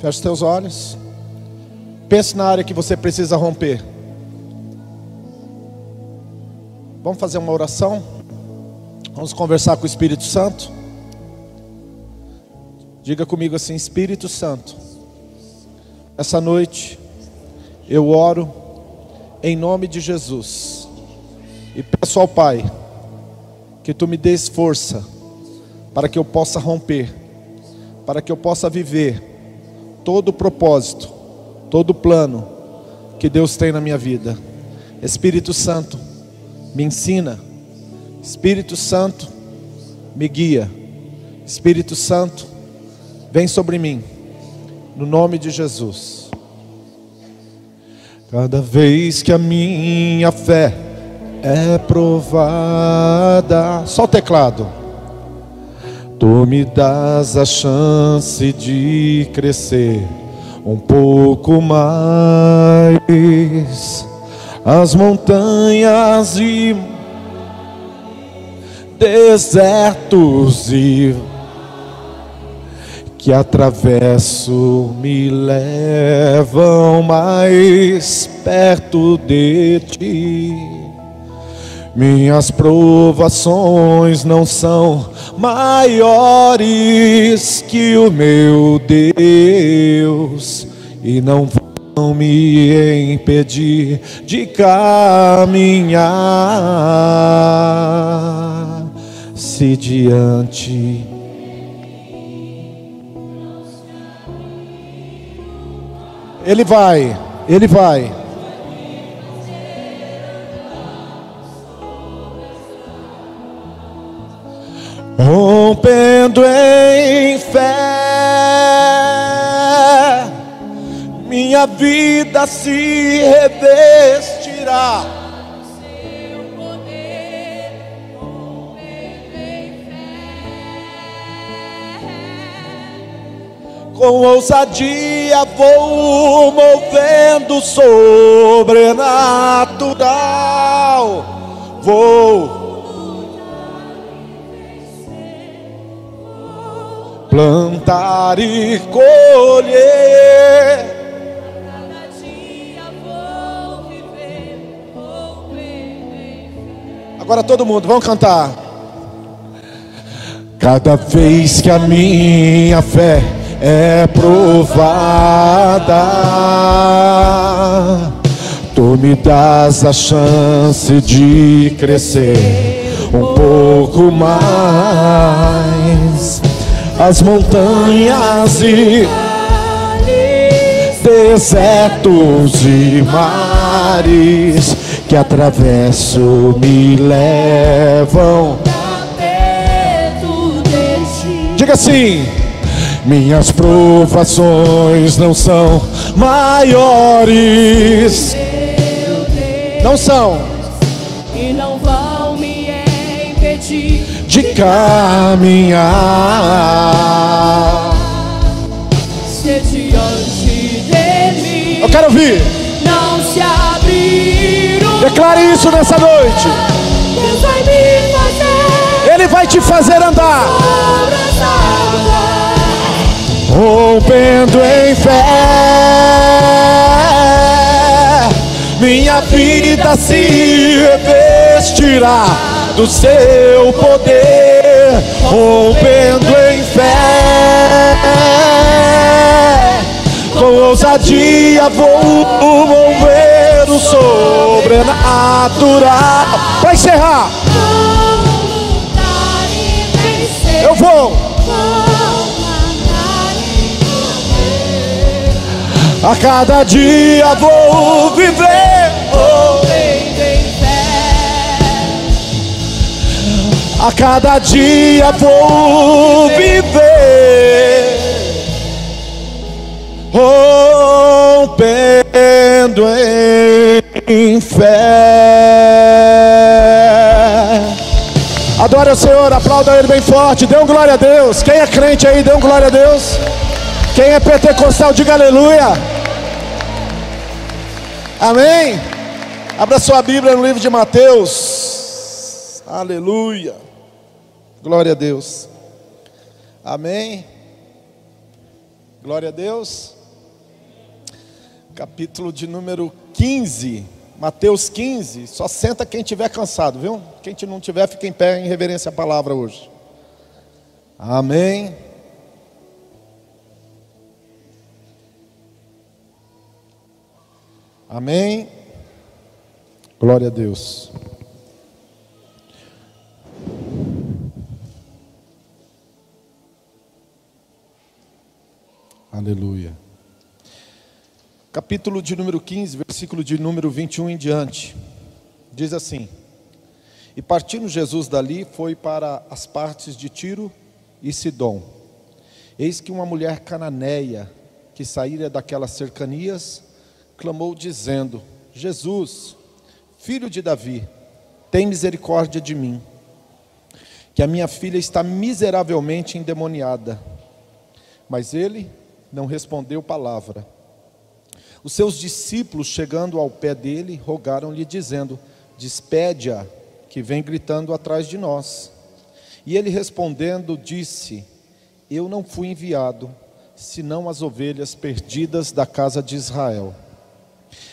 Feche seus olhos. Pense na área que você precisa romper. Vamos fazer uma oração? Vamos conversar com o Espírito Santo? Diga comigo assim: Espírito Santo, essa noite eu oro em nome de Jesus e peço ao Pai que tu me dês força para que eu possa romper, para que eu possa viver todo o propósito, todo o plano que Deus tem na minha vida. Espírito Santo, me ensina. Espírito Santo, me guia. Espírito Santo, vem sobre mim. No nome de Jesus. Cada vez que a minha fé é provada. Só o teclado. Tu me das a chance de crescer um pouco mais. As montanhas e desertos e que atravesso me levam mais perto de ti. Minhas provações não são maiores que o meu Deus e não vão me impedir de caminhar se diante Ele vai, ele vai. Rompendo em fé, minha vida se revestirá. Com ousadia vou movendo sobrenatural. Vou plantar e colher. Agora todo mundo, vamos cantar. Cada vez que a minha fé é provada, tu me das a chance de crescer um pouco mais. As montanhas e desertos e mares que atravesso me levam. Diga assim: minhas provações não são maiores. Não são. De caminhar. se diante de mim Eu quero ouvir. não se abrir Declare isso nessa noite. Deus vai me fazer Ele vai te fazer andar. rompendo em fé. Minha vida se revestirá do seu poder, rompendo em fé. Com ousadia vou mover o sobrenatural. Para encerrar, eu vou. A cada dia vou viver. A cada dia vou viver rompendo em fé. Adore o Senhor, aplauda Ele bem forte, dê um glória a Deus. Quem é crente aí, dê um glória a Deus. Quem é pentecostal, diga aleluia. Amém. Abra sua Bíblia no livro de Mateus. Aleluia. Glória a Deus. Amém. Glória a Deus. Capítulo de número 15, Mateus 15. Só senta quem tiver cansado, viu? Quem não tiver, fica em pé em reverência à palavra hoje. Amém. Amém. Glória a Deus. Aleluia. Capítulo de número 15, versículo de número 21 em diante. Diz assim: E partindo Jesus dali, foi para as partes de Tiro e Sidom. Eis que uma mulher cananeia, que saíra daquelas cercanias, clamou dizendo: Jesus, filho de Davi, tem misericórdia de mim, que a minha filha está miseravelmente endemoniada. Mas ele não respondeu palavra. Os seus discípulos, chegando ao pé dele, rogaram-lhe, dizendo: Despede-a, que vem gritando atrás de nós. E ele respondendo, disse: Eu não fui enviado, senão as ovelhas perdidas da casa de Israel.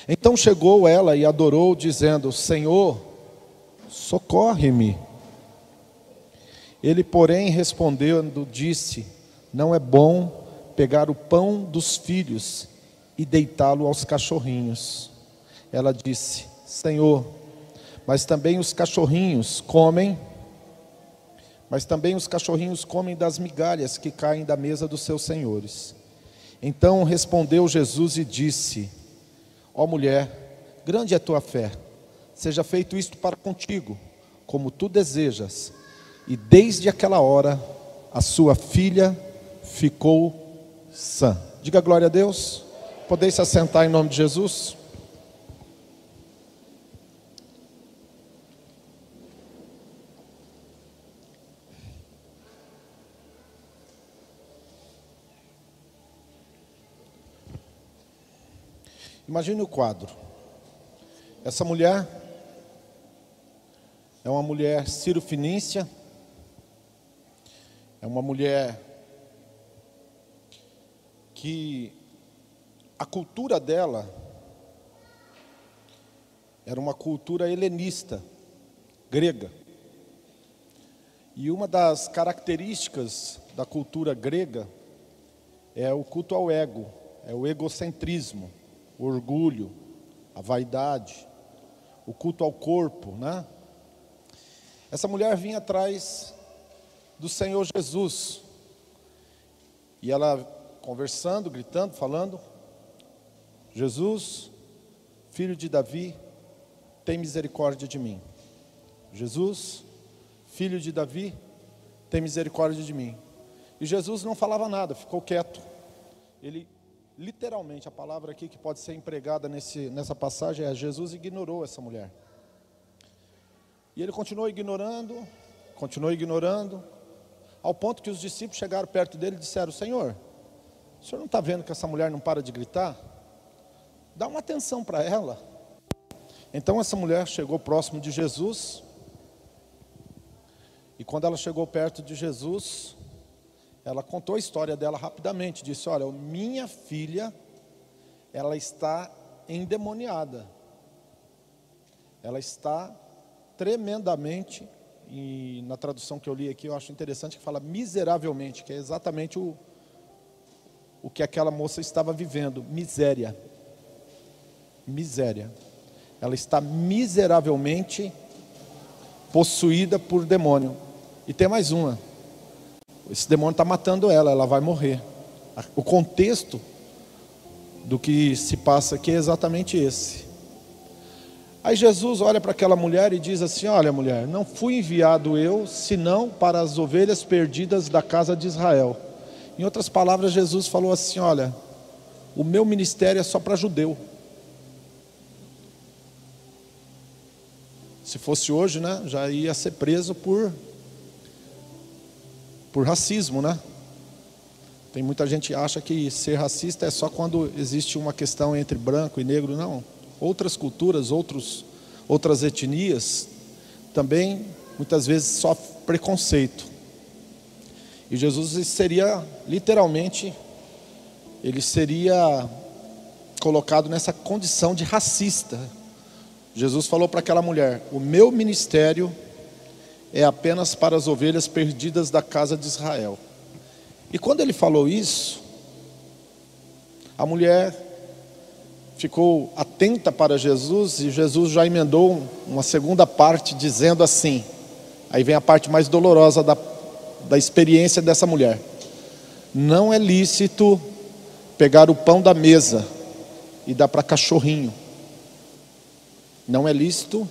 Então chegou ela e adorou, dizendo: Senhor, socorre-me. Ele, porém, respondendo, disse: Não é bom pegar o pão dos filhos e deitá-lo aos cachorrinhos. Ela disse: Senhor, mas também os cachorrinhos comem, mas também os cachorrinhos comem das migalhas que caem da mesa dos seus senhores. Então respondeu Jesus e disse: Ó oh mulher, grande é tua fé, seja feito isto para contigo, como tu desejas. E desde aquela hora, a sua filha ficou sã. Diga glória a Deus. Podeis se assentar em nome de Jesus. Imagine o quadro. Essa mulher é uma mulher cirofinícia, é uma mulher que a cultura dela era uma cultura helenista, grega. E uma das características da cultura grega é o culto ao ego, é o egocentrismo, o orgulho, a vaidade, o culto ao corpo, né? Essa mulher vinha atrás do Senhor Jesus. E ela conversando, gritando, falando: Jesus, filho de Davi, tem misericórdia de mim. Jesus, filho de Davi, tem misericórdia de mim. E Jesus não falava nada, ficou quieto. Ele, literalmente, a palavra aqui que pode ser empregada nesse, nessa passagem é: Jesus ignorou essa mulher. E ele continuou ignorando, continuou ignorando, ao ponto que os discípulos chegaram perto dele e disseram: Senhor, o senhor não está vendo que essa mulher não para de gritar? Dá uma atenção para ela. Então essa mulher chegou próximo de Jesus. E quando ela chegou perto de Jesus, ela contou a história dela rapidamente. Disse: Olha, minha filha, ela está endemoniada. Ela está tremendamente, e na tradução que eu li aqui eu acho interessante que fala miseravelmente, que é exatamente o, o que aquela moça estava vivendo: miséria. Miséria. Ela está miseravelmente possuída por demônio. E tem mais uma. Esse demônio está matando ela, ela vai morrer. O contexto do que se passa aqui é exatamente esse. Aí Jesus olha para aquela mulher e diz assim: Olha, mulher, não fui enviado eu, senão para as ovelhas perdidas da casa de Israel. Em outras palavras, Jesus falou assim: Olha, o meu ministério é só para judeu. Se fosse hoje, né, já ia ser preso por por racismo, né? Tem muita gente que acha que ser racista é só quando existe uma questão entre branco e negro, não. Outras culturas, outros, outras etnias também muitas vezes sofrem preconceito. E Jesus seria literalmente ele seria colocado nessa condição de racista. Jesus falou para aquela mulher: O meu ministério é apenas para as ovelhas perdidas da casa de Israel. E quando ele falou isso, a mulher ficou atenta para Jesus e Jesus já emendou uma segunda parte dizendo assim: aí vem a parte mais dolorosa da, da experiência dessa mulher. Não é lícito pegar o pão da mesa e dar para cachorrinho. Não é lícito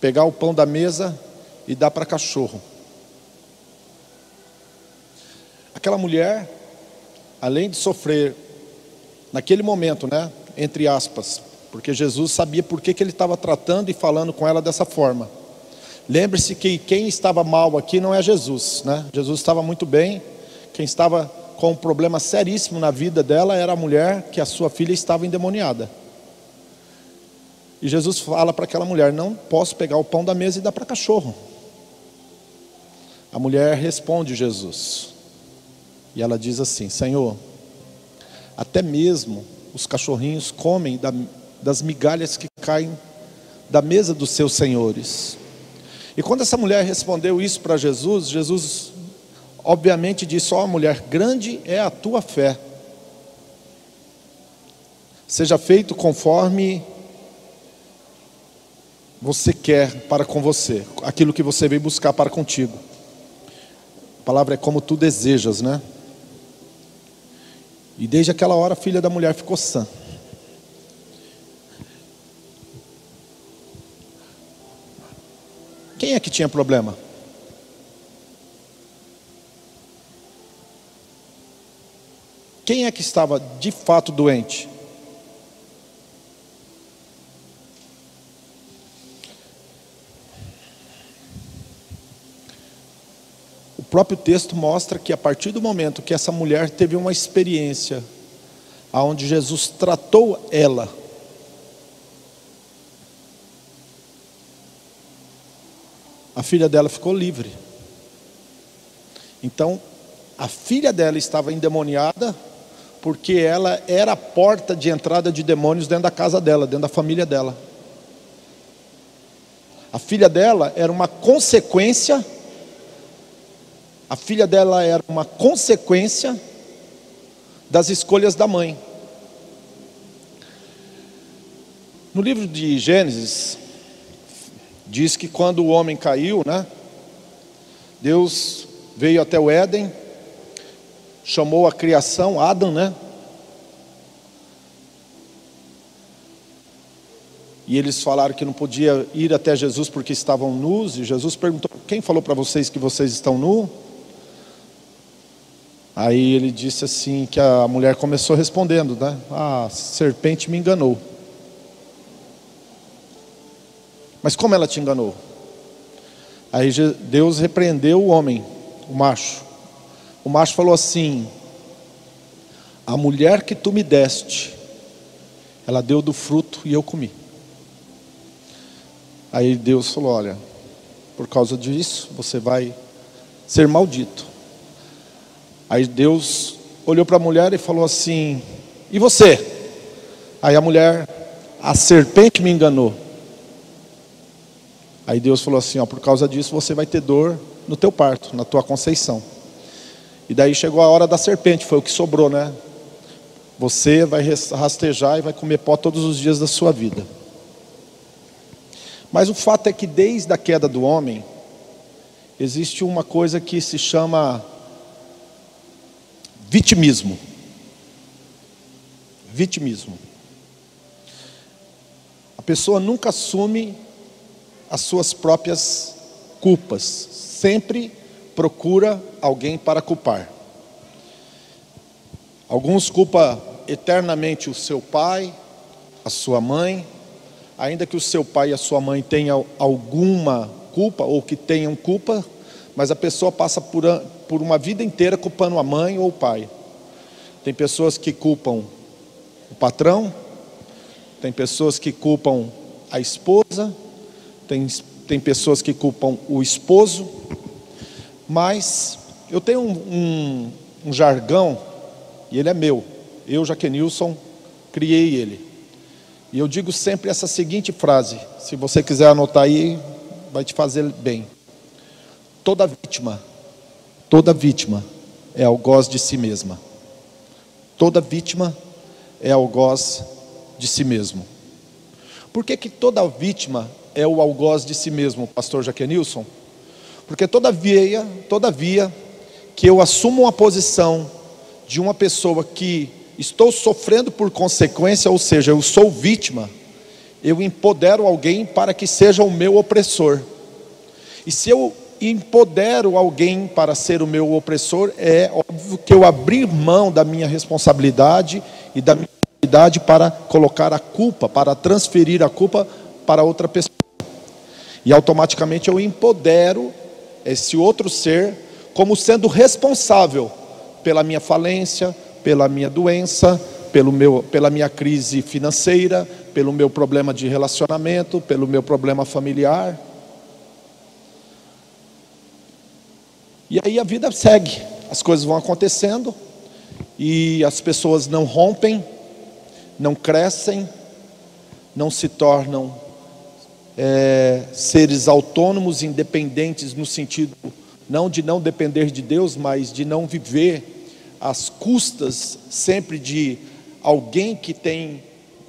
pegar o pão da mesa e dar para cachorro. Aquela mulher, além de sofrer naquele momento, né, entre aspas, porque Jesus sabia por que, que ele estava tratando e falando com ela dessa forma. Lembre-se que quem estava mal aqui não é Jesus, né? Jesus estava muito bem. Quem estava com um problema seríssimo na vida dela era a mulher que a sua filha estava endemoniada. E Jesus fala para aquela mulher: Não posso pegar o pão da mesa e dar para cachorro. A mulher responde Jesus. E ela diz assim: Senhor, até mesmo os cachorrinhos comem da, das migalhas que caem da mesa dos seus senhores. E quando essa mulher respondeu isso para Jesus, Jesus obviamente disse: Ó oh, mulher, grande é a tua fé. Seja feito conforme você quer para com você, aquilo que você veio buscar para contigo. A palavra é como tu desejas, né? E desde aquela hora a filha da mulher ficou sã. Quem é que tinha problema? Quem é que estava de fato doente? O próprio texto mostra que a partir do momento que essa mulher teve uma experiência aonde Jesus tratou ela a filha dela ficou livre. Então, a filha dela estava endemoniada porque ela era a porta de entrada de demônios dentro da casa dela, dentro da família dela. A filha dela era uma consequência, a filha dela era uma consequência das escolhas da mãe. No livro de Gênesis, diz que quando o homem caiu, né? Deus veio até o Éden, chamou a criação, Adão, né? E eles falaram que não podia ir até Jesus porque estavam nus. E Jesus perguntou: Quem falou para vocês que vocês estão nus? Aí ele disse assim: que a mulher começou respondendo, né? A serpente me enganou. Mas como ela te enganou? Aí Deus repreendeu o homem, o macho. O macho falou assim: A mulher que tu me deste, ela deu do fruto e eu comi. Aí Deus falou: Olha, por causa disso você vai ser maldito. Aí Deus olhou para a mulher e falou assim: E você? Aí a mulher, a serpente me enganou. Aí Deus falou assim: ó, por causa disso você vai ter dor no teu parto, na tua conceição. E daí chegou a hora da serpente, foi o que sobrou, né? Você vai rastejar e vai comer pó todos os dias da sua vida. Mas o fato é que desde a queda do homem, existe uma coisa que se chama vitimismo. Vitimismo. A pessoa nunca assume as suas próprias culpas, sempre procura alguém para culpar. Alguns culpam eternamente o seu pai, a sua mãe, ainda que o seu pai e a sua mãe tenham alguma culpa ou que tenham culpa, mas a pessoa passa por, por uma vida inteira culpando a mãe ou o pai. Tem pessoas que culpam o patrão, tem pessoas que culpam a esposa, tem, tem pessoas que culpam o esposo, mas eu tenho um, um, um jargão, e ele é meu, eu, Jaquenilson, criei ele. E eu digo sempre essa seguinte frase, se você quiser anotar aí, vai te fazer bem. Toda vítima, toda vítima é algoz de si mesma. Toda vítima é algoz de si mesmo. Por que, que toda vítima é o algoz de si mesmo, pastor Jaquenilson? Porque todavia, todavia, que eu assumo uma posição de uma pessoa que estou sofrendo por consequência, ou seja, eu sou vítima, eu empodero alguém para que seja o meu opressor. E se eu empodero alguém para ser o meu opressor, é óbvio que eu abrir mão da minha responsabilidade e da minha responsabilidade para colocar a culpa, para transferir a culpa para outra pessoa. E automaticamente eu empodero esse outro ser como sendo responsável pela minha falência, pela minha doença, pelo meu, pela minha crise financeira, pelo meu problema de relacionamento, pelo meu problema familiar. E aí a vida segue, as coisas vão acontecendo e as pessoas não rompem, não crescem, não se tornam é, seres autônomos, independentes no sentido não de não depender de Deus, mas de não viver às custas sempre de alguém que tem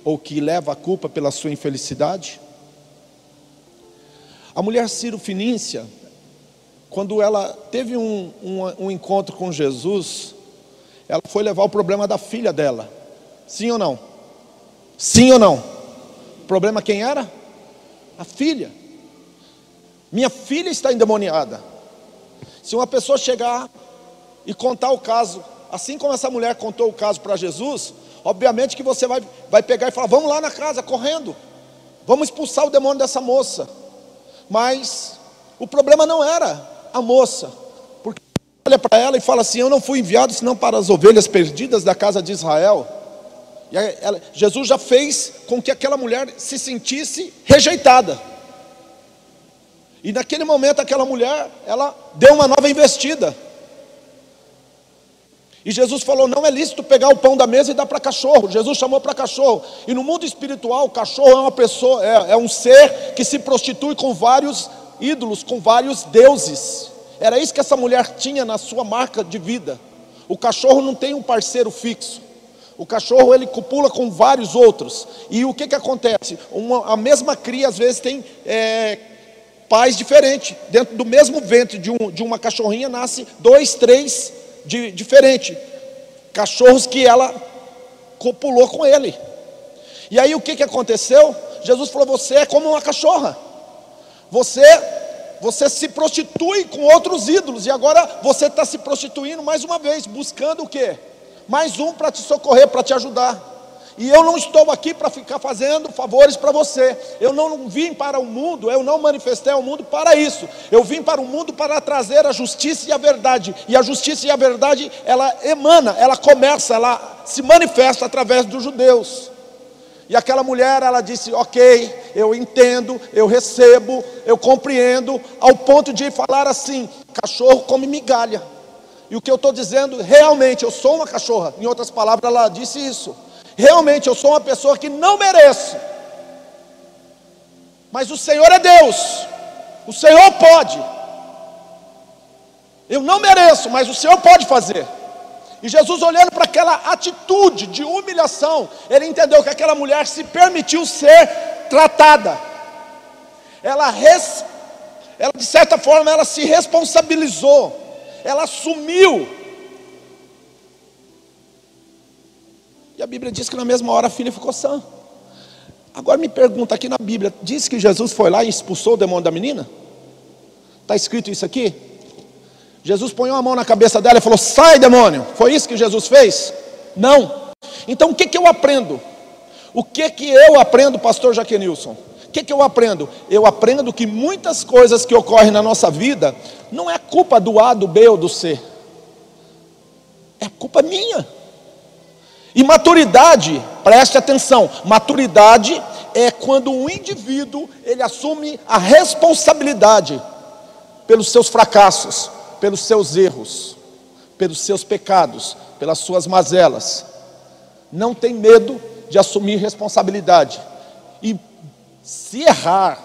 ou que leva a culpa pela sua infelicidade. A mulher Ciro Finícia, quando ela teve um, um, um encontro com Jesus, ela foi levar o problema da filha dela. Sim ou não? Sim ou não? O problema quem era? A filha. Minha filha está endemoniada. Se uma pessoa chegar e contar o caso, assim como essa mulher contou o caso para Jesus, obviamente que você vai, vai pegar e falar: vamos lá na casa, correndo, vamos expulsar o demônio dessa moça. Mas o problema não era a moça, porque olha para ela e fala assim: Eu não fui enviado senão para as ovelhas perdidas da casa de Israel. E ela, Jesus já fez com que aquela mulher se sentisse rejeitada. E naquele momento aquela mulher, ela deu uma nova investida. E Jesus falou: não é lícito pegar o pão da mesa e dar para cachorro. Jesus chamou para cachorro. E no mundo espiritual, o cachorro é uma pessoa, é, é um ser que se prostitui com vários ídolos, com vários deuses. Era isso que essa mulher tinha na sua marca de vida. O cachorro não tem um parceiro fixo. O cachorro ele copula com vários outros. E o que, que acontece? Uma, a mesma cria às vezes tem é, pais diferentes. Dentro do mesmo ventre de, um, de uma cachorrinha nasce dois, três de, diferentes. Cachorros que ela copulou com ele. E aí o que, que aconteceu? Jesus falou: Você é como uma cachorra. Você você se prostitui com outros ídolos e agora você está se prostituindo mais uma vez, buscando o quê? Mais um para te socorrer, para te ajudar. E eu não estou aqui para ficar fazendo favores para você. Eu não vim para o mundo, eu não manifestei ao mundo para isso. Eu vim para o mundo para trazer a justiça e a verdade. E a justiça e a verdade, ela emana, ela começa, ela se manifesta através dos judeus. E aquela mulher, ela disse: Ok, eu entendo, eu recebo, eu compreendo, ao ponto de falar assim: cachorro come migalha. E o que eu estou dizendo, realmente eu sou uma cachorra. Em outras palavras, ela disse isso. Realmente eu sou uma pessoa que não mereço. Mas o Senhor é Deus. O Senhor pode. Eu não mereço, mas o Senhor pode fazer. E Jesus, olhando para aquela atitude de humilhação, ele entendeu que aquela mulher se permitiu ser tratada. Ela, res, ela de certa forma, ela se responsabilizou ela sumiu. E a Bíblia diz que na mesma hora a filha ficou sã. Agora me pergunta aqui na Bíblia, diz que Jesus foi lá e expulsou o demônio da menina? Está escrito isso aqui? Jesus põe uma mão na cabeça dela e falou: Sai, demônio. Foi isso que Jesus fez? Não. Então o que, que eu aprendo? O que, que eu aprendo, pastor Jaquenilson? O que, que eu aprendo? Eu aprendo que muitas coisas que ocorrem na nossa vida não é culpa do A, do B ou do C, é culpa minha. E maturidade, preste atenção, maturidade é quando um indivíduo ele assume a responsabilidade pelos seus fracassos, pelos seus erros, pelos seus pecados, pelas suas mazelas. não tem medo de assumir responsabilidade. E se errar,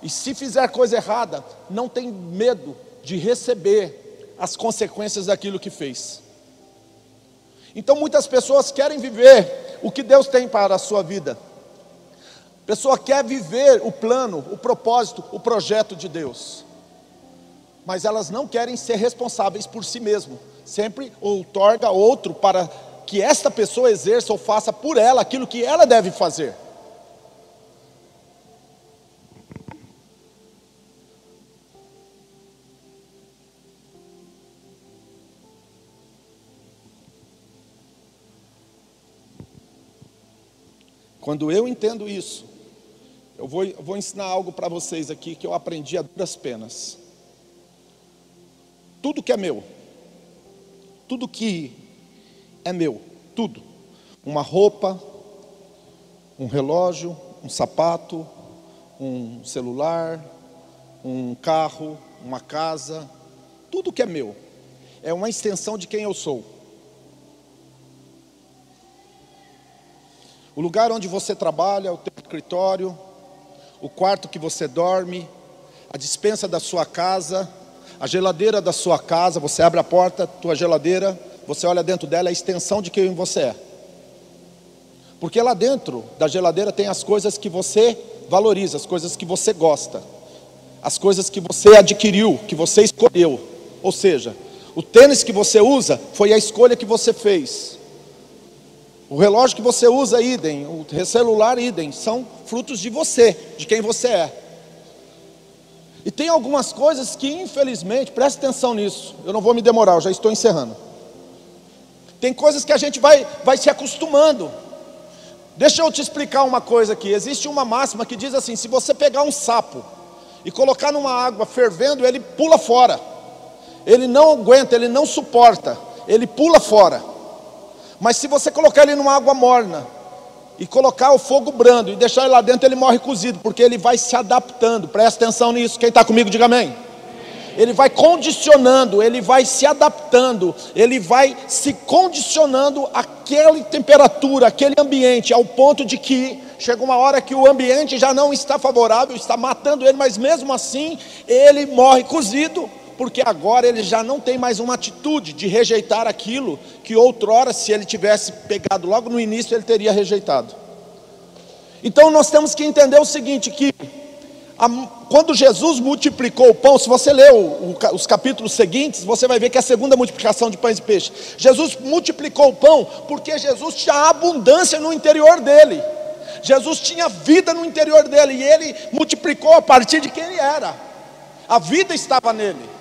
e se fizer coisa errada, não tem medo de receber as consequências daquilo que fez. Então muitas pessoas querem viver o que Deus tem para a sua vida. A pessoa quer viver o plano, o propósito, o projeto de Deus. Mas elas não querem ser responsáveis por si mesmo. Sempre outorga outro para que esta pessoa exerça ou faça por ela aquilo que ela deve fazer. Quando eu entendo isso, eu vou, eu vou ensinar algo para vocês aqui que eu aprendi a duras penas. Tudo que é meu, tudo que é meu, tudo. Uma roupa, um relógio, um sapato, um celular, um carro, uma casa, tudo que é meu é uma extensão de quem eu sou. O lugar onde você trabalha, o teu escritório, o quarto que você dorme, a dispensa da sua casa, a geladeira da sua casa, você abre a porta, tua geladeira, você olha dentro dela, é a extensão de quem você é. Porque lá dentro da geladeira tem as coisas que você valoriza, as coisas que você gosta, as coisas que você adquiriu, que você escolheu. Ou seja, o tênis que você usa foi a escolha que você fez. O relógio que você usa, idem. O celular, idem. São frutos de você, de quem você é. E tem algumas coisas que, infelizmente, preste atenção nisso. Eu não vou me demorar, eu já estou encerrando. Tem coisas que a gente vai, vai se acostumando. Deixa eu te explicar uma coisa aqui. Existe uma máxima que diz assim: se você pegar um sapo e colocar numa água fervendo, ele pula fora. Ele não aguenta, ele não suporta, ele pula fora. Mas se você colocar ele numa água morna e colocar o fogo brando e deixar ele lá dentro, ele morre cozido, porque ele vai se adaptando. Presta atenção nisso. Quem está comigo, diga amém. Ele vai condicionando, ele vai se adaptando, ele vai se condicionando àquela temperatura, aquele ambiente, ao ponto de que chega uma hora que o ambiente já não está favorável, está matando ele, mas mesmo assim ele morre cozido porque agora ele já não tem mais uma atitude de rejeitar aquilo que outrora, se ele tivesse pegado logo no início, ele teria rejeitado. Então nós temos que entender o seguinte: que a, quando Jesus multiplicou o pão, se você ler o, os capítulos seguintes, você vai ver que é a segunda multiplicação de pães e peixes. Jesus multiplicou o pão porque Jesus tinha abundância no interior dele. Jesus tinha vida no interior dele e ele multiplicou a partir de quem ele era. A vida estava nele.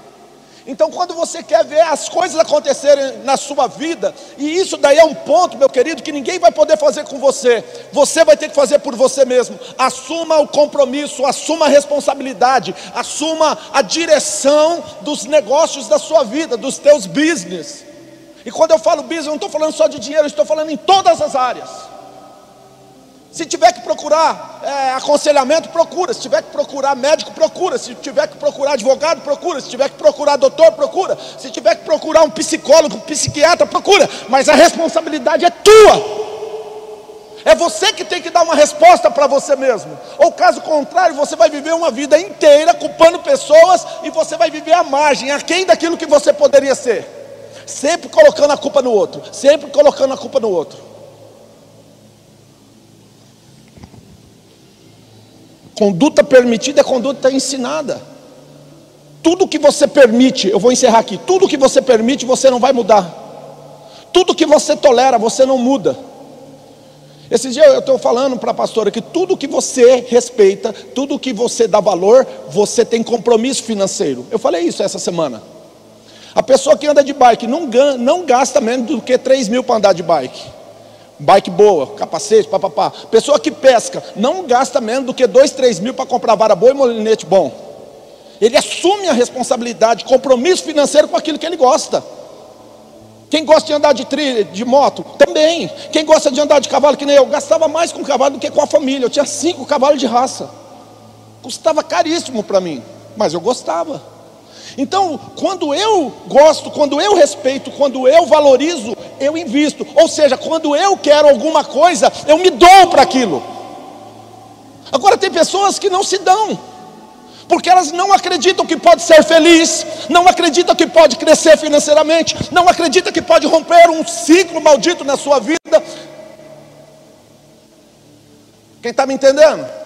Então, quando você quer ver as coisas acontecerem na sua vida, e isso daí é um ponto, meu querido, que ninguém vai poder fazer com você, você vai ter que fazer por você mesmo. Assuma o compromisso, assuma a responsabilidade, assuma a direção dos negócios da sua vida, dos teus business. E quando eu falo business, eu não estou falando só de dinheiro, eu estou falando em todas as áreas. Se tiver que procurar é, aconselhamento, procura. Se tiver que procurar médico, procura. Se tiver que procurar advogado, procura. Se tiver que procurar doutor, procura. Se tiver que procurar um psicólogo, um psiquiatra, procura. Mas a responsabilidade é tua. É você que tem que dar uma resposta para você mesmo. Ou caso contrário, você vai viver uma vida inteira culpando pessoas e você vai viver à margem, aquém daquilo que você poderia ser. Sempre colocando a culpa no outro. Sempre colocando a culpa no outro. Conduta permitida é conduta ensinada. Tudo que você permite, eu vou encerrar aqui. Tudo que você permite, você não vai mudar. Tudo que você tolera, você não muda. Esse dia eu estou falando para a pastora que tudo que você respeita, tudo que você dá valor, você tem compromisso financeiro. Eu falei isso essa semana. A pessoa que anda de bike não, não gasta menos do que 3 mil para andar de bike bike boa, capacete, papapá. Pessoa que pesca não gasta menos do que dois, três mil para comprar vara boa e molinete bom. Ele assume a responsabilidade, compromisso financeiro com aquilo que ele gosta. Quem gosta de andar de trilha, de moto, também. Quem gosta de andar de cavalo, que nem eu, gastava mais com cavalo do que com a família. Eu tinha cinco cavalos de raça. Custava caríssimo para mim, mas eu gostava. Então, quando eu gosto, quando eu respeito, quando eu valorizo, eu invisto. Ou seja, quando eu quero alguma coisa, eu me dou para aquilo. Agora tem pessoas que não se dão, porque elas não acreditam que pode ser feliz, não acreditam que pode crescer financeiramente, não acreditam que pode romper um ciclo maldito na sua vida. Quem está me entendendo?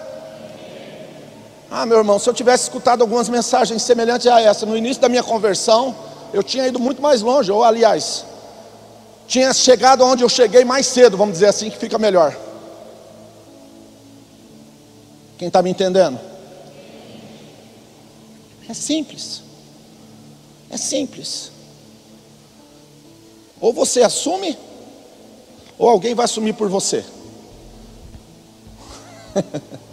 Ah, meu irmão, se eu tivesse escutado algumas mensagens semelhantes a essa no início da minha conversão, eu tinha ido muito mais longe, ou aliás, tinha chegado onde eu cheguei mais cedo, vamos dizer assim, que fica melhor. Quem está me entendendo? É simples. É simples. Ou você assume, ou alguém vai assumir por você.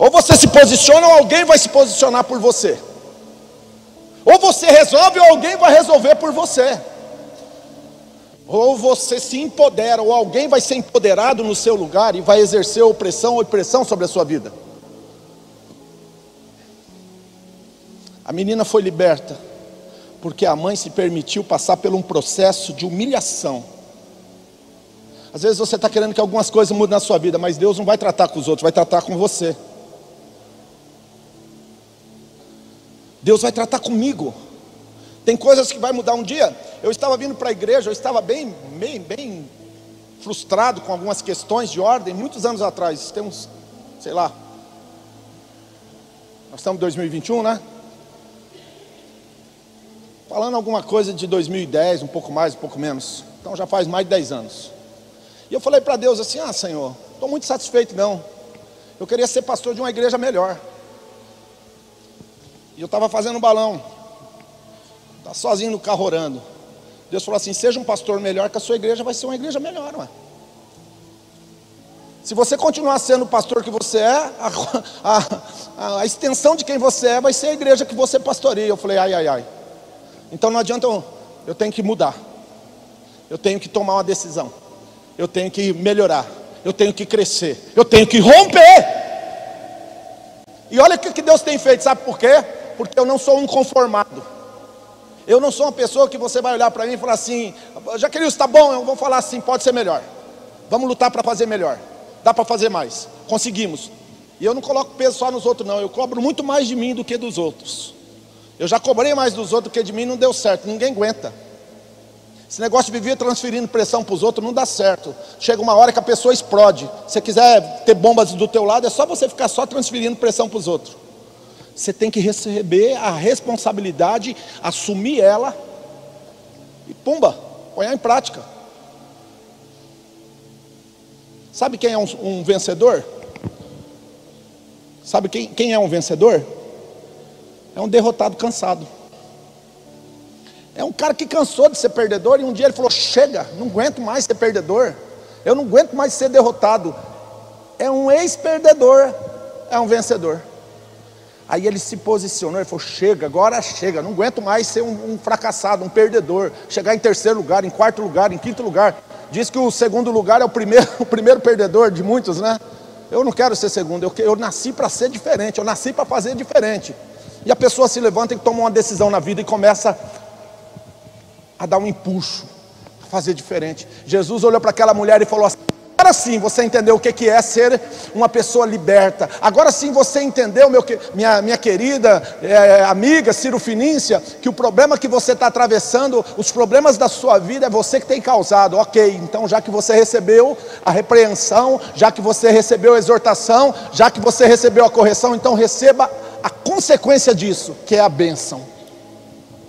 ou você se posiciona, ou alguém vai se posicionar por você. Ou você resolve, ou alguém vai resolver por você. Ou você se empodera, ou alguém vai ser empoderado no seu lugar e vai exercer opressão ou pressão sobre a sua vida. A menina foi liberta porque a mãe se permitiu passar por um processo de humilhação. Às vezes você está querendo que algumas coisas mudem na sua vida, mas Deus não vai tratar com os outros, vai tratar com você. Deus vai tratar comigo. Tem coisas que vai mudar um dia. Eu estava vindo para a igreja, eu estava bem, bem, bem frustrado com algumas questões de ordem, muitos anos atrás. Temos, sei lá, nós estamos em 2021, né? Falando alguma coisa de 2010, um pouco mais, um pouco menos. Então já faz mais de 10 anos. E eu falei para Deus assim: Ah, Senhor, estou muito satisfeito, não. Eu queria ser pastor de uma igreja melhor. E eu estava fazendo um balão. Está sozinho no carro orando. Deus falou assim: seja um pastor melhor, que a sua igreja vai ser uma igreja melhor, ué. Se você continuar sendo o pastor que você é, a, a, a, extensão de quem você é vai ser a igreja que você pastoreia. Eu falei, ai, ai, ai. Então não adianta, eu, eu tenho que mudar. Eu tenho que tomar uma decisão. Eu tenho que melhorar. Eu tenho que crescer. Eu tenho que romper. E olha o que Deus tem feito, sabe por quê? Porque eu não sou um conformado. Eu não sou uma pessoa que você vai olhar para mim e falar assim, Jaqueline, está bom, eu vou falar assim, pode ser melhor. Vamos lutar para fazer melhor. Dá para fazer mais. Conseguimos. E eu não coloco peso só nos outros, não. Eu cobro muito mais de mim do que dos outros. Eu já cobrei mais dos outros do que de mim, não deu certo. Ninguém aguenta. Esse negócio de viver transferindo pressão para os outros não dá certo. Chega uma hora que a pessoa explode. Se você quiser ter bombas do teu lado, é só você ficar só transferindo pressão para os outros. Você tem que receber a responsabilidade, assumir ela e pumba, põe em prática. Sabe quem é um, um vencedor? Sabe quem, quem é um vencedor? É um derrotado cansado. É um cara que cansou de ser perdedor e um dia ele falou: Chega, não aguento mais ser perdedor. Eu não aguento mais ser derrotado. É um ex-perdedor, é um vencedor. Aí ele se posicionou, ele falou: chega, agora chega, não aguento mais ser um, um, fracassado, um perdedor, chegar em terceiro lugar, em quarto lugar, em quinto lugar. Diz que o segundo lugar é o primeiro, o primeiro perdedor de muitos, né? Eu não quero ser segundo, eu, eu nasci para ser diferente, eu nasci para fazer diferente. E a pessoa se levanta e toma uma decisão na vida e começa a dar um empuxo, a fazer diferente. Jesus olhou para aquela mulher e falou assim: Agora sim você entendeu o que é ser uma pessoa liberta. Agora sim você entendeu, meu, minha, minha querida é, amiga Ciro Finícia, que o problema que você está atravessando, os problemas da sua vida é você que tem causado. Ok, então já que você recebeu a repreensão, já que você recebeu a exortação, já que você recebeu a correção, então receba a consequência disso, que é a bênção.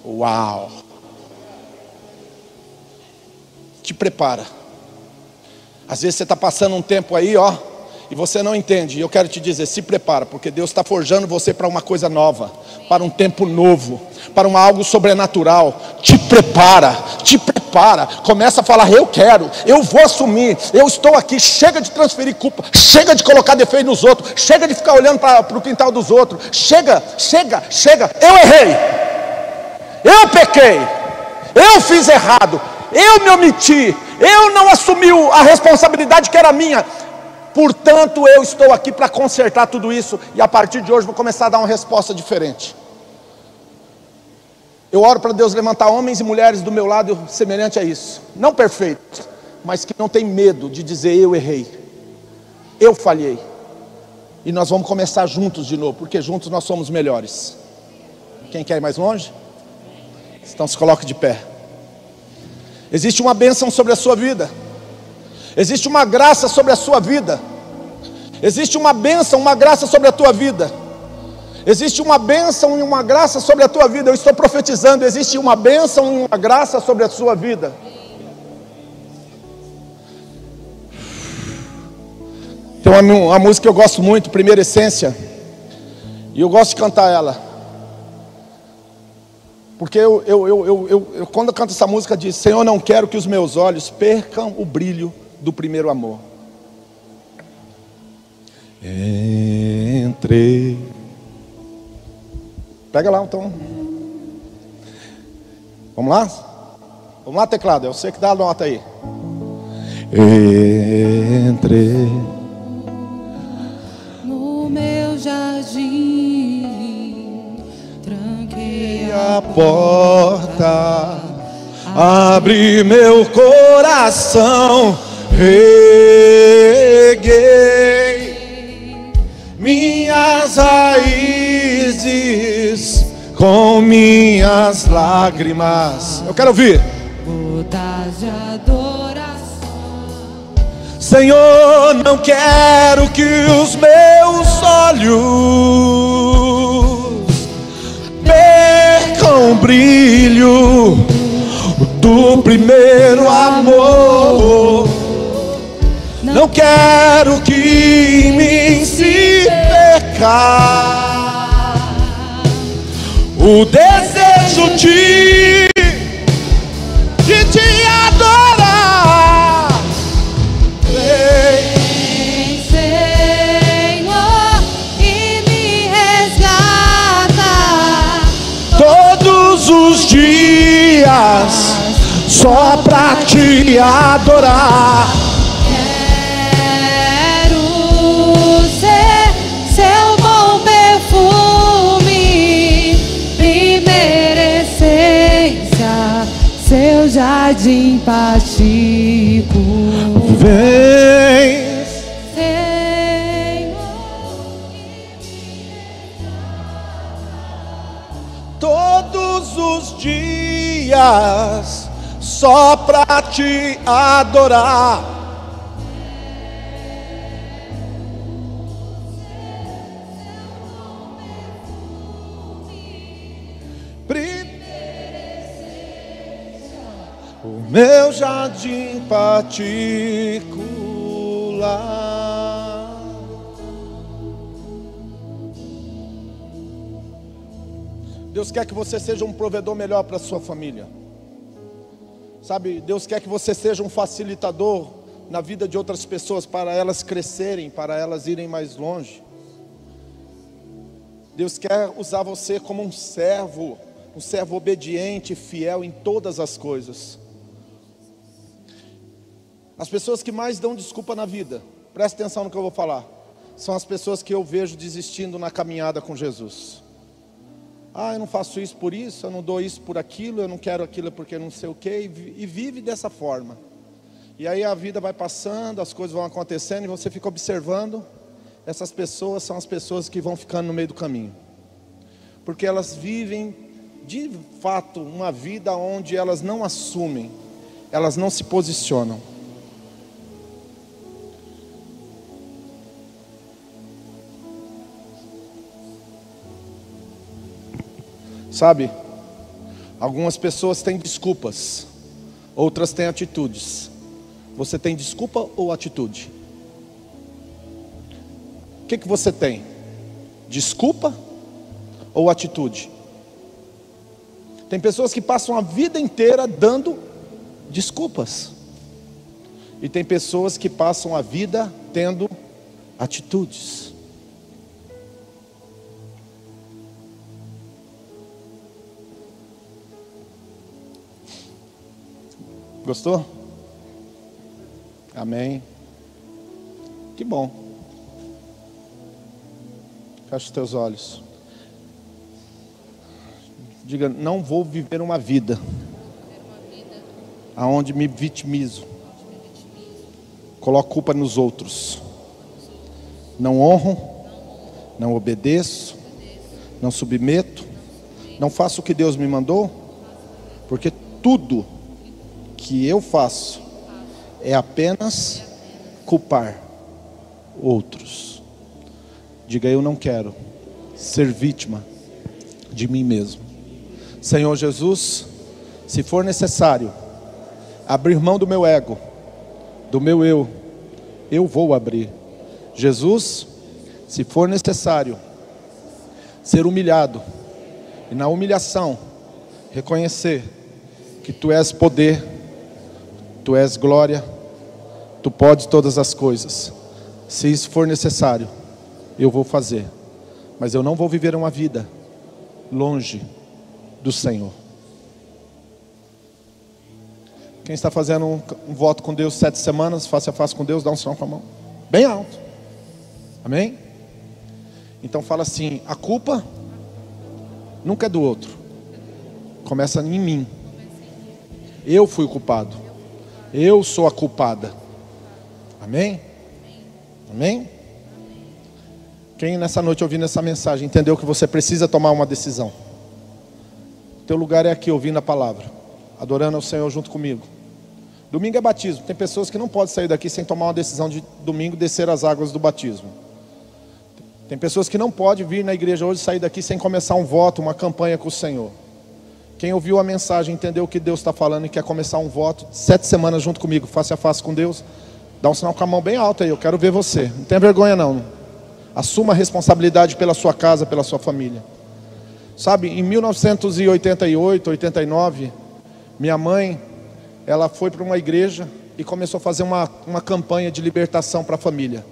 Uau! Te prepara. Às vezes você está passando um tempo aí, ó, e você não entende. E eu quero te dizer, se prepara, porque Deus está forjando você para uma coisa nova, para um tempo novo, para um algo sobrenatural. Te prepara, te prepara. Começa a falar, eu quero, eu vou assumir, eu estou aqui. Chega de transferir culpa, chega de colocar defeito nos outros, chega de ficar olhando para o quintal dos outros. Chega, chega, chega. Eu errei, eu pequei, eu fiz errado, eu me omiti, eu não assumi a responsabilidade que era minha. Portanto, eu estou aqui para consertar tudo isso e a partir de hoje vou começar a dar uma resposta diferente. Eu oro para Deus levantar homens e mulheres do meu lado semelhante a isso. Não perfeitos, mas que não tem medo de dizer eu errei. Eu falhei. E nós vamos começar juntos de novo, porque juntos nós somos melhores. Quem quer ir mais longe? Então se coloque de pé. Existe uma bênção sobre a sua vida. Existe uma graça sobre a sua vida. Existe uma bênção, uma graça sobre a tua vida. Existe uma bênção e uma graça sobre a tua vida. Eu estou profetizando. Existe uma bênção e uma graça sobre a sua vida. Tem uma, uma música que eu gosto muito, Primeira Essência. E eu gosto de cantar ela. Porque eu, eu, eu, eu, eu, quando eu canto essa música, diz: Senhor, não quero que os meus olhos percam o brilho do primeiro amor. Entrei. Pega lá então. Vamos lá? Vamos lá, teclado. Eu sei que dá a nota aí. Entrei. No meu jardim, a porta, abre meu coração, reguei minhas raízes com minhas lágrimas. Eu quero ouvir. de adoração. Senhor, não quero que os meus olhos percam o brilho do primeiro amor. Não quero que em mim se perca o desejo de, de só pra te adorar. Quero ser seu bom perfume, primeira essência, seu jardim patico. Vem, todos os dias só pra te adorar. O meu jardim particular. Deus quer que você seja um provedor melhor para sua família. Sabe, Deus quer que você seja um facilitador na vida de outras pessoas para elas crescerem, para elas irem mais longe. Deus quer usar você como um servo, um servo obediente, fiel em todas as coisas. As pessoas que mais dão desculpa na vida, preste atenção no que eu vou falar, são as pessoas que eu vejo desistindo na caminhada com Jesus. Ah, eu não faço isso por isso, eu não dou isso por aquilo, eu não quero aquilo porque não sei o quê, e vi- vive dessa forma. E aí a vida vai passando, as coisas vão acontecendo e você fica observando. Essas pessoas são as pessoas que vão ficando no meio do caminho, porque elas vivem de fato uma vida onde elas não assumem, elas não se posicionam. Sabe? Algumas pessoas têm desculpas, outras têm atitudes. Você tem desculpa ou atitude? O que, que você tem? Desculpa ou atitude? Tem pessoas que passam a vida inteira dando desculpas. E tem pessoas que passam a vida tendo atitudes. Gostou? Amém. Que bom. Feche os teus olhos. Diga, não vou viver uma vida aonde me vitimizo, coloco culpa nos outros, não honro, não obedeço, não submeto, não faço o que Deus me mandou, porque tudo que eu faço é apenas culpar outros. Diga, eu não quero ser vítima de mim mesmo. Senhor Jesus, se for necessário abrir mão do meu ego, do meu eu, eu vou abrir. Jesus, se for necessário ser humilhado, e na humilhação reconhecer que tu és poder, tu és glória, tu podes todas as coisas. Se isso for necessário, eu vou fazer. Mas eu não vou viver uma vida longe do Senhor. Quem está fazendo um, um, voto com Deus sete semanas, face a face com Deus, dá um sinal com a mão. Bem alto. Amém? Então fala assim: a culpa nunca é do outro. Começa em mim. Eu fui o culpado. Eu sou a culpada. Amém? Amém? Quem nessa noite ouvindo essa mensagem entendeu que você precisa tomar uma decisão? Teu lugar é aqui ouvindo a palavra, adorando ao Senhor junto comigo. Domingo é batismo. Tem pessoas que não podem sair daqui sem tomar uma decisão de domingo descer as águas do batismo. Tem pessoas que não podem vir na igreja hoje sair daqui sem começar um voto, uma campanha com o Senhor. Quem ouviu a mensagem, entendeu o que Deus está falando e quer começar um voto, sete semanas junto comigo, face a face com Deus, dá um sinal com a mão bem alta aí, eu quero ver você. Não tenha vergonha não. Assuma a responsabilidade pela sua casa, pela sua família. Sabe, em 1988, 89, minha mãe, ela foi para uma igreja e começou a fazer uma, uma campanha de libertação para a família.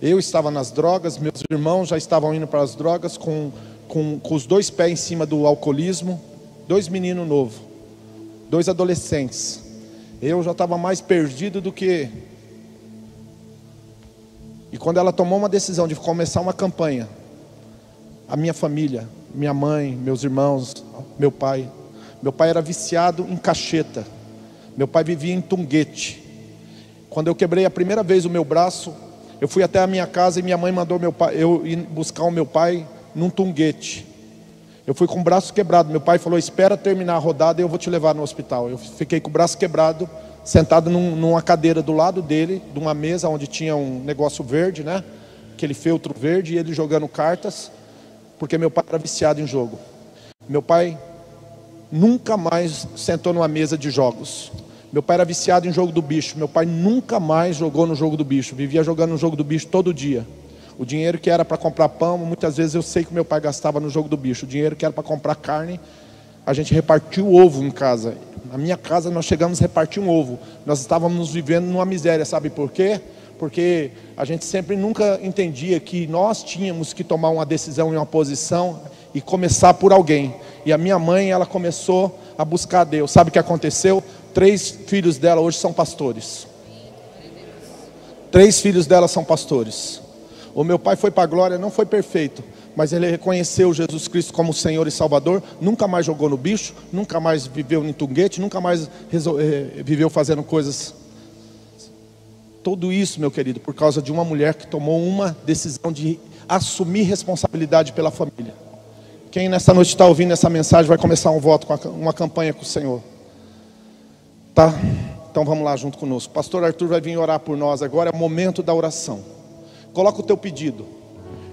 Eu estava nas drogas, meus irmãos já estavam indo para as drogas com, com, com os dois pés em cima do alcoolismo, dois meninos novos, dois adolescentes. Eu já estava mais perdido do que. E quando ela tomou uma decisão de começar uma campanha, a minha família, minha mãe, meus irmãos, meu pai. Meu pai era viciado em cacheta. Meu pai vivia em tunguete. Quando eu quebrei a primeira vez o meu braço, eu fui até a minha casa e minha mãe mandou meu pai, eu ir buscar o meu pai num tunguete. Eu fui com o braço quebrado. Meu pai falou: Espera terminar a rodada e eu vou te levar no hospital. Eu fiquei com o braço quebrado, sentado num, numa cadeira do lado dele, de uma mesa onde tinha um negócio verde, né? Aquele feltro verde, e ele jogando cartas porque meu pai era viciado em jogo. Meu pai nunca mais sentou numa mesa de jogos. Meu pai era viciado em jogo do bicho. Meu pai nunca mais jogou no jogo do bicho. Vivia jogando no jogo do bicho todo dia. O dinheiro que era para comprar pão, muitas vezes eu sei que meu pai gastava no jogo do bicho. O dinheiro que era para comprar carne, a gente repartiu ovo em casa. Na minha casa nós chegamos a repartir um ovo. Nós estávamos vivendo numa miséria, sabe por quê? porque a gente sempre nunca entendia que nós tínhamos que tomar uma decisão em uma posição e começar por alguém. E a minha mãe, ela começou a buscar Deus. Sabe o que aconteceu? Três filhos dela hoje são pastores. Três filhos dela são pastores. O meu pai foi para a glória, não foi perfeito, mas ele reconheceu Jesus Cristo como Senhor e Salvador, nunca mais jogou no bicho, nunca mais viveu em tunguete, nunca mais eh, viveu fazendo coisas tudo isso, meu querido, por causa de uma mulher que tomou uma decisão de assumir responsabilidade pela família. Quem nessa noite está ouvindo essa mensagem vai começar um voto, uma campanha com o Senhor. Tá? Então vamos lá junto conosco. Pastor Arthur vai vir orar por nós. Agora é o momento da oração. Coloca o teu pedido.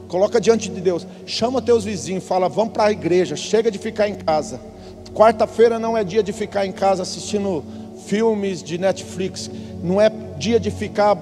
Coloca diante de Deus. Chama teus vizinhos. Fala, vamos para a igreja. Chega de ficar em casa. Quarta-feira não é dia de ficar em casa assistindo filmes de Netflix. Não é dia de ficar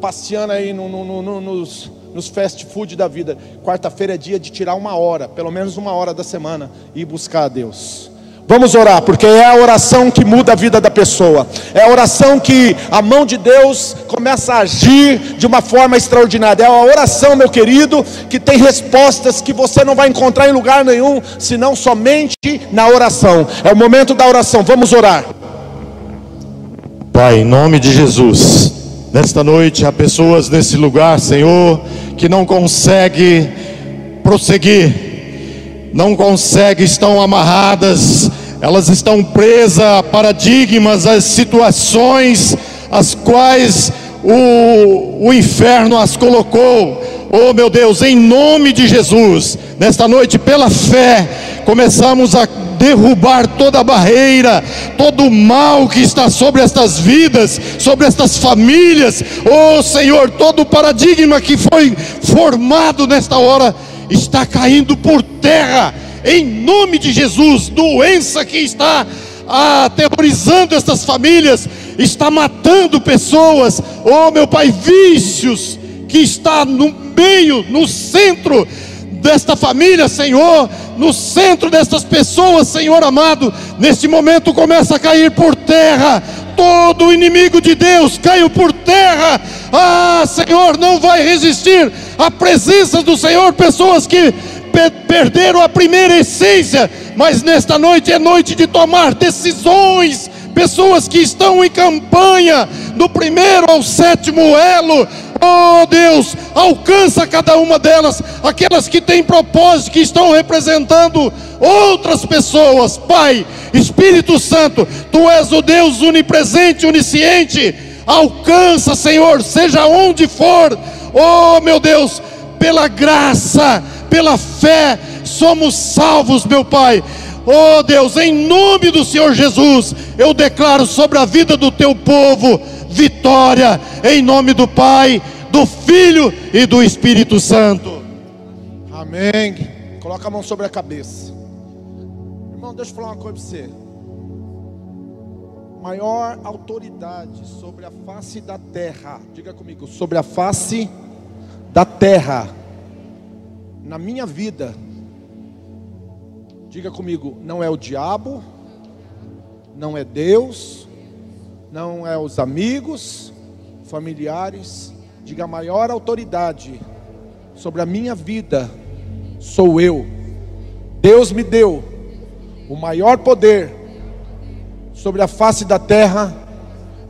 passeando aí no, no, no, nos, nos fast food da vida. Quarta-feira é dia de tirar uma hora, pelo menos uma hora da semana, e buscar a Deus. Vamos orar, porque é a oração que muda a vida da pessoa. É a oração que a mão de Deus começa a agir de uma forma extraordinária. É a oração, meu querido, que tem respostas que você não vai encontrar em lugar nenhum, senão somente na oração. É o momento da oração. Vamos orar. Pai, em nome de Jesus, nesta noite há pessoas nesse lugar, Senhor, que não conseguem prosseguir não conseguem, estão amarradas, elas estão presas a paradigmas, a situações as quais o, o inferno as colocou. Oh meu Deus, em nome de Jesus, nesta noite, pela fé, começamos a derrubar toda a barreira, todo o mal que está sobre estas vidas, sobre estas famílias. Oh Senhor, todo o paradigma que foi formado nesta hora está caindo por terra, em nome de Jesus. Doença que está aterrorizando estas famílias, está matando pessoas. Oh meu Pai, vícios que está no meio, no centro desta família, Senhor, no centro destas pessoas, Senhor amado, neste momento começa a cair por terra. Todo inimigo de Deus caiu por terra. Ah, Senhor, não vai resistir à presença do Senhor. Pessoas que pe perderam a primeira essência, mas nesta noite é noite de tomar decisões pessoas que estão em campanha, do primeiro ao sétimo elo, Oh Deus, alcança cada uma delas, aquelas que têm propósito, que estão representando outras pessoas. Pai, Espírito Santo, Tu és o Deus onipresente, onisciente. Alcança, Senhor, seja onde for. Oh meu Deus, pela graça, pela fé, somos salvos, meu Pai. Oh Deus, em nome do Senhor Jesus, eu declaro sobre a vida do teu povo vitória, em nome do Pai, do Filho e do Espírito Santo. Amém. Coloca a mão sobre a cabeça. Irmão, deixa eu falar uma coisa para você. Maior autoridade sobre a face da terra, diga comigo, sobre a face da terra, na minha vida, diga comigo, não é o diabo, não é Deus, não é os amigos, familiares, diga a maior autoridade sobre a minha vida sou eu. Deus me deu o maior poder sobre a face da terra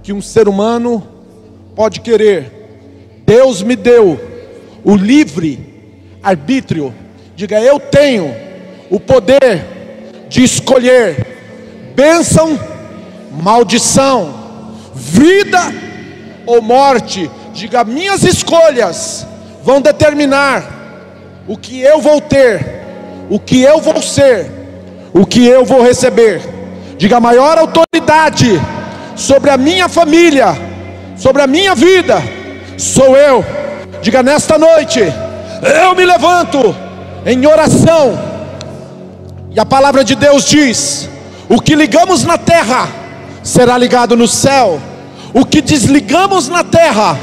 que um ser humano pode querer. Deus me deu o livre arbítrio. Diga, eu tenho o poder de escolher bênção, maldição, vida ou morte. Diga, minhas escolhas vão determinar o que eu vou ter, o que eu vou ser, o que eu vou receber. Diga, maior autoridade sobre a minha família, sobre a minha vida, sou eu. Diga, nesta noite, eu me levanto em oração, e a palavra de Deus diz: o que ligamos na terra será ligado no céu, o que desligamos na terra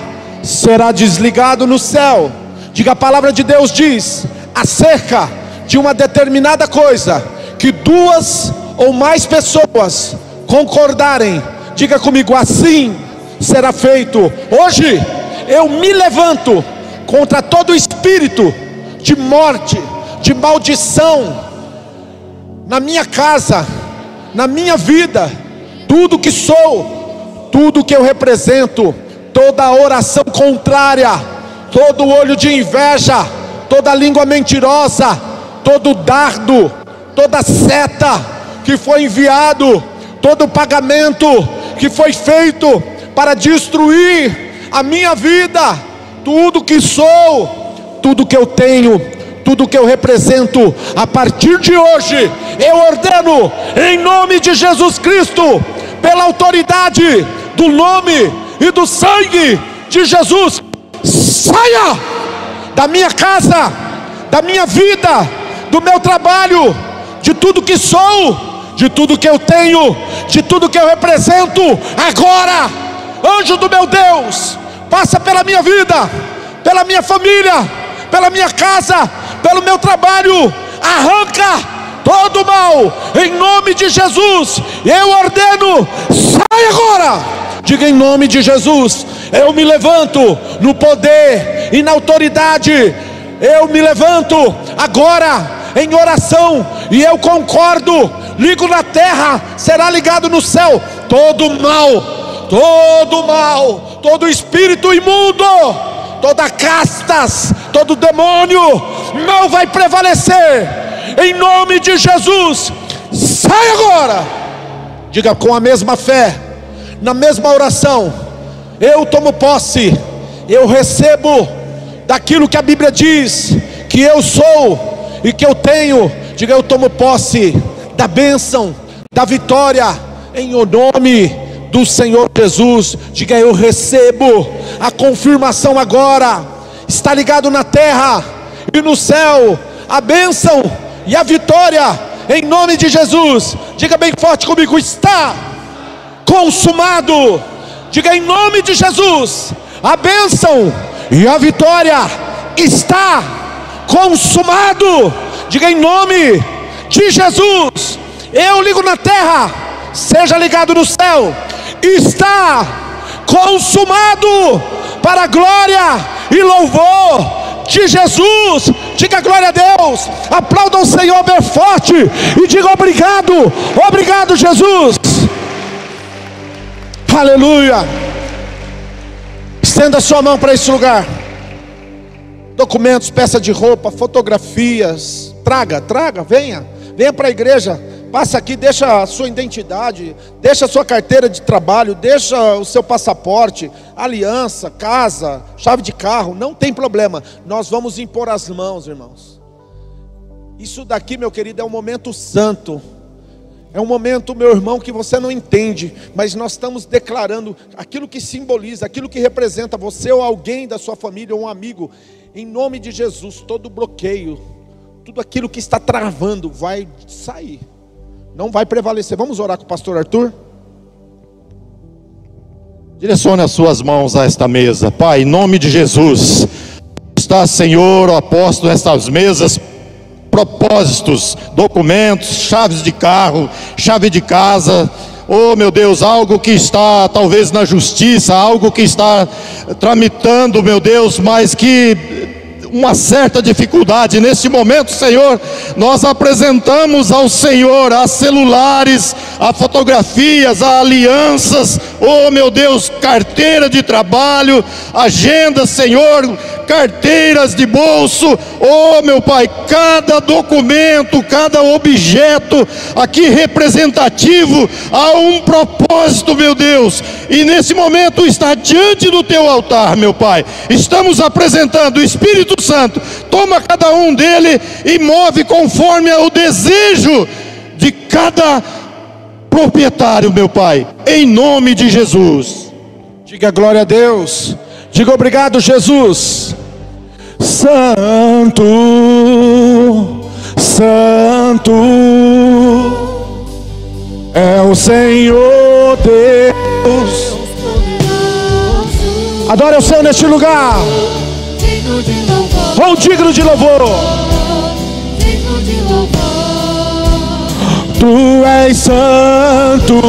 será desligado no céu. Diga a palavra de Deus diz acerca de uma determinada coisa que duas ou mais pessoas concordarem. Diga comigo assim será feito. Hoje eu me levanto contra todo espírito de morte, de maldição na minha casa, na minha vida, tudo que sou, tudo que eu represento, toda oração contrária, todo olho de inveja, toda língua mentirosa, todo dardo, toda seta que foi enviado, todo pagamento que foi feito para destruir a minha vida, tudo que sou, tudo que eu tenho, tudo que eu represento, a partir de hoje, eu ordeno, em nome de Jesus Cristo, pela autoridade do nome e do sangue de Jesus, saia da minha casa, da minha vida, do meu trabalho, de tudo que sou, de tudo que eu tenho, de tudo que eu represento, agora, anjo do meu Deus, passa pela minha vida, pela minha família, pela minha casa, pelo meu trabalho, arranca todo mal, em nome de Jesus, eu ordeno, sai agora Diga em nome de Jesus: eu me levanto no poder e na autoridade. Eu me levanto agora em oração e eu concordo. Ligo na terra, será ligado no céu. Todo mal, todo mal, todo espírito imundo, toda castas, todo demônio não vai prevalecer em nome de Jesus. Sai agora. Diga com a mesma fé, na mesma oração. Eu tomo posse, eu recebo daquilo que a Bíblia diz que eu sou e que eu tenho. Diga eu tomo posse da bênção, da vitória, em o nome do Senhor Jesus. Diga eu recebo a confirmação agora. Está ligado na terra e no céu a bênção e a vitória em nome de Jesus. Diga bem forte comigo: está consumado. Diga em nome de Jesus: a bênção e a vitória está consumado. Diga em nome de Jesus. Eu ligo na terra, seja ligado no céu. Está consumado para a glória e louvor de Jesus. Diga glória a Deus. Aplauda o Senhor bem forte e diga obrigado. Obrigado, Jesus. Aleluia. Estenda sua mão para esse lugar. Documentos, peça de roupa, fotografias. Traga, traga, venha. Venha para a igreja. Passa aqui, deixa a sua identidade, deixa a sua carteira de trabalho, deixa o seu passaporte, aliança, casa, chave de carro, não tem problema. Nós vamos impor as mãos, irmãos. Isso daqui, meu querido, é um momento santo. É um momento, meu irmão, que você não entende, mas nós estamos declarando aquilo que simboliza, aquilo que representa você ou alguém da sua família ou um amigo. Em nome de Jesus, todo bloqueio, tudo aquilo que está travando vai sair. Não vai prevalecer. Vamos orar com o pastor Arthur? Direcione as suas mãos a esta mesa, Pai, em nome de Jesus. Está, Senhor, aposto nestas mesas propósitos, documentos, chaves de carro, chave de casa. Oh meu Deus, algo que está talvez na justiça, algo que está tramitando, meu Deus, mas que uma certa dificuldade. Neste momento, Senhor, nós apresentamos ao Senhor a celulares, a fotografias, a alianças, oh meu Deus, carteira de trabalho, agenda, Senhor, carteiras de bolso, oh meu Pai, cada documento, cada objeto aqui representativo a um propósito, meu Deus, e nesse momento está diante do teu altar, meu Pai. Estamos apresentando o Espírito Santo, toma cada um dele e move conforme o desejo de cada proprietário, meu Pai, em nome de Jesus. Diga glória a Deus. Diga obrigado, Jesus. Santo, Santo é o Senhor Deus. Adore o Senhor neste lugar. Digno de louvor, de louvor. digno de louvor. Tu és santo,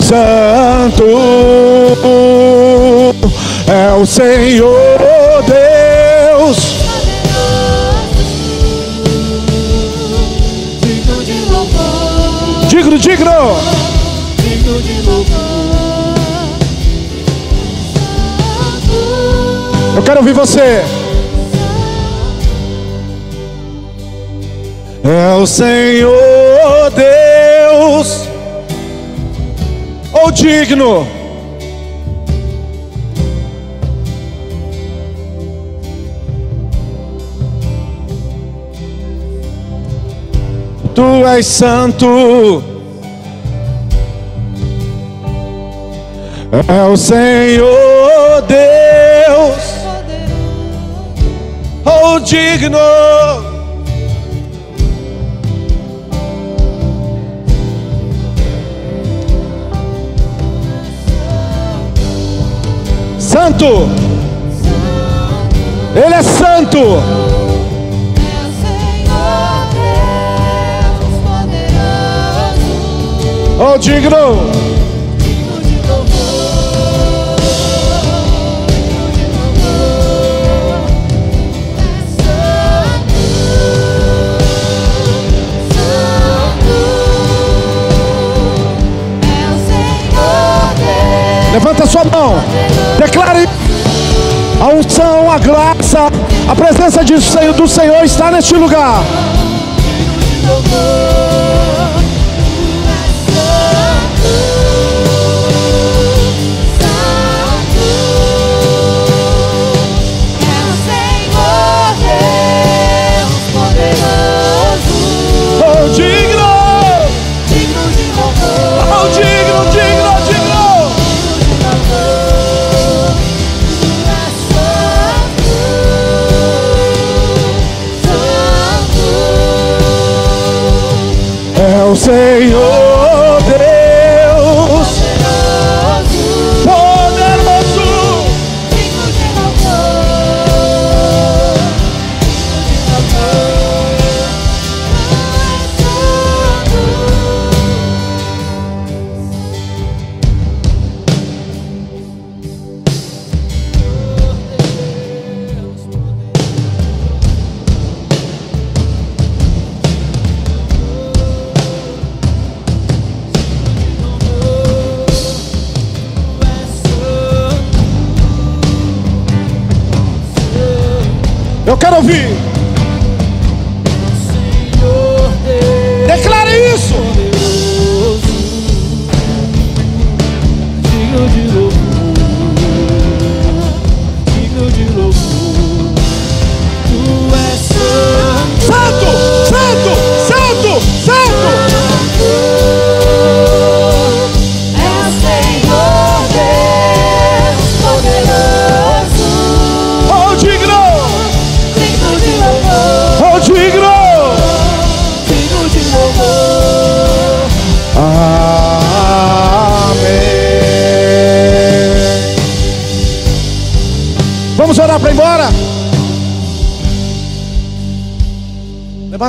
santo é o Senhor Deus. Quero ouvir você. É o Senhor Deus, ou digno. Tu és santo. É o Senhor Deus, ou digno. Santo, Ele é santo. É Oh, digno sua mão. Declare a unção, a graça, A presença do Senhor está neste lugar. Senhor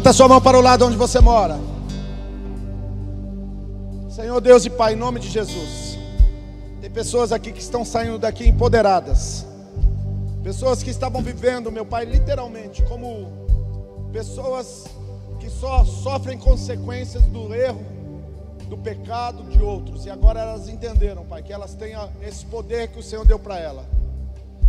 Levanta sua mão para o lado onde você mora. Senhor Deus e Pai, em nome de Jesus. Tem pessoas aqui que estão saindo daqui empoderadas. Pessoas que estavam vivendo, meu Pai, literalmente, como pessoas que só sofrem consequências do erro, do pecado de outros. E agora elas entenderam, Pai, que elas têm esse poder que o Senhor deu para ela.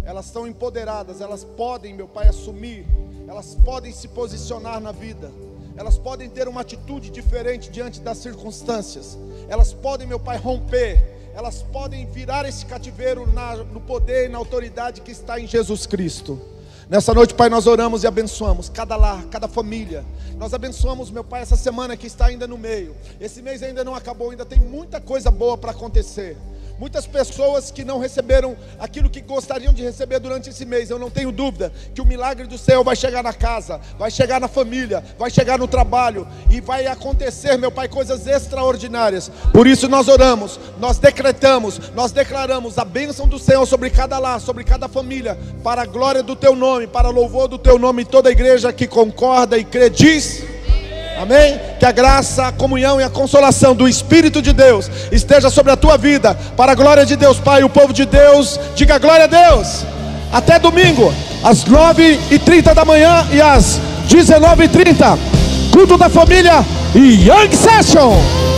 Elas estão empoderadas, elas podem, meu Pai, assumir, elas podem se posicionar na vida. Elas podem ter uma atitude diferente diante das circunstâncias. Elas podem, meu Pai, romper. Elas podem virar esse cativeiro na- no poder e na autoridade que está em Jesus Cristo. Nessa noite, Pai, nós oramos e abençoamos cada lar, cada família. Nós abençoamos, meu Pai, essa semana que está ainda no meio. Esse mês ainda não acabou, ainda tem muita coisa boa para acontecer. Muitas pessoas que não receberam aquilo que gostariam de receber durante esse mês, eu não tenho dúvida que o milagre do céu vai chegar na casa, vai chegar na família, vai chegar no trabalho e vai acontecer, meu Pai, coisas extraordinárias. Por isso nós oramos, nós decretamos, nós declaramos a bênção do Senhor sobre cada lar, sobre cada família, para a glória do Teu nome, para louvor do Teu nome, toda a igreja que concorda e crê diz. Amém? Que a graça, a comunhão e a consolação do Espírito de Deus esteja sobre a tua vida, para a glória de Deus, Pai, o povo de Deus, diga glória a Deus. Até domingo, às 9h30 da manhã e às 19h30, culto da família e Young Session.